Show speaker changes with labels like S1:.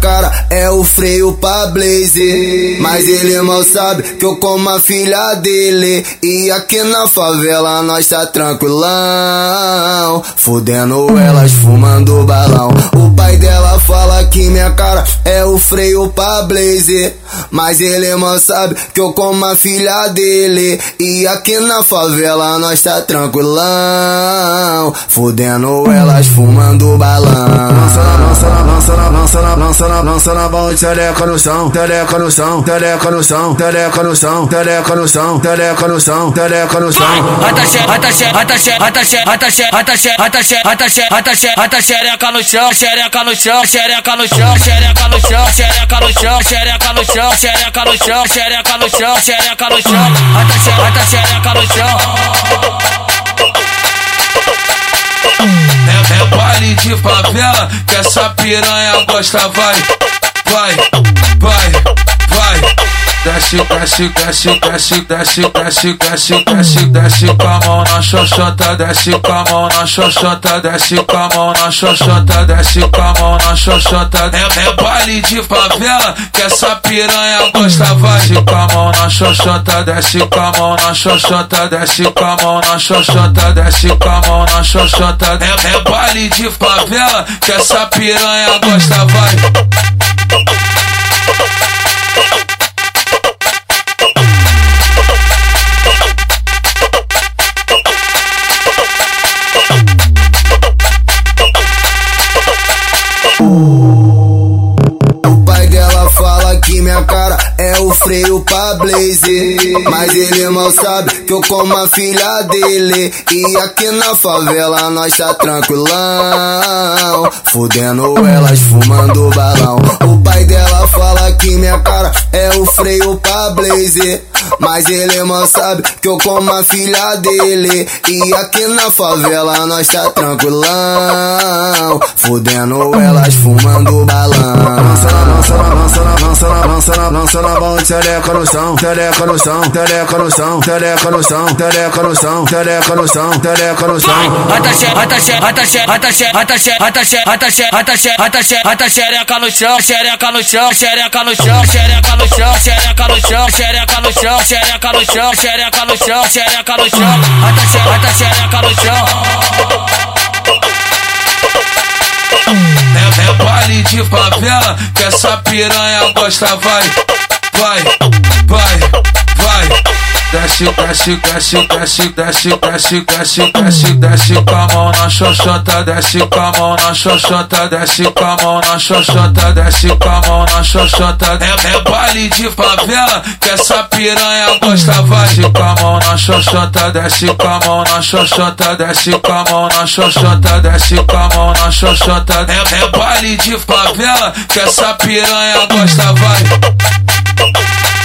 S1: cara é o freio pra blaze. Mas ele mal sabe que eu como a filha dele. E aqui na favela nós tá tranquilão. Fudendo elas, fumando balão. O pai dela fala que minha cara é o freio pra blaze. Mas ele mal sabe que eu como a filha dele. E aqui na favela nós tá tranquilão. Fudendo elas, fumando balão.
S2: Lança na, lança na, lança na, lança na, lança na, lança na mão, teleca no chão, teleca no chão, teleca no chão, teleca no chão, teleca no chão, teleca no chão, teleca no chão.
S3: Ataxe, ataxe, ataxe, ataxe, ataxe, ataxe, ataxe, ataxe, xereca no chão, xereca no chão, xereca no chão, xereca no chão, xereca no chão, xereca no chão, xereca no chão, xereca no chão, xereca no chão, ataxe, xereca no chão.
S4: É, é baile de favela que essa piranha gosta, vai, vai, vai, vai. Desce, desce, desce, desce, desce, desce, desce, desce, desce com a mão na xoxota, desce com a mão na xoxota, desce com a mão na xoxota, desce com a mão na xoxota. É, é baile de favela que essa piranha gosta, vai. Desce com a mão na xoxota, desce com a mão na xoxota, desce com a mão na xoxota, desce com a mão na xoxota. É, é baile de favela que essa piranha gosta, vai.
S1: Que minha cara é o freio pra blaze. Mas ele mal sabe que eu como a filha dele. E aqui na favela nós tá tranquilão. Fudendo elas, fumando balão. O pai dela fala que minha cara é o freio pra blaze. Mas ele mal sabe que eu como a filha dele. E aqui na favela nós tá tranquilão. Fudendo elas, fumando balão.
S2: Lança na, lança na, lança na, lança na, lança na, lança na mão, teleca no chão, teleca no chão, teleca no chão, teleca no chão, teleca no chão, teleca no chão, teleca no chão.
S3: Ataxe, ataxe, ataxe, ataxe, ataxe, ataxe, ataxe, ataxe, ataxe, ataxe, xereca no chão, xereca no chão, xereca no chão, xereca no chão, xereca no chão, xereca no chão, xereca no chão, xereca no chão, xereca no chão, xereca no chão.
S4: Favela que essa piranha gosta, vai, vai, vai, vai. Desce, desce, desce, desce, desce, desce, desce, desce, desce com a mão na xoxota, desce com a mão na xoxota, desce com a mão na xoxota, desce com a mão na xoxota. É, é baile de favela que essa piranha gosta, vai. Desce com a mão na xoxota, desce com a mão na xoxota, desce com a mão na xoxota, desce com a mão na xoxota. É, é baile de favela que essa piranha gosta, vai.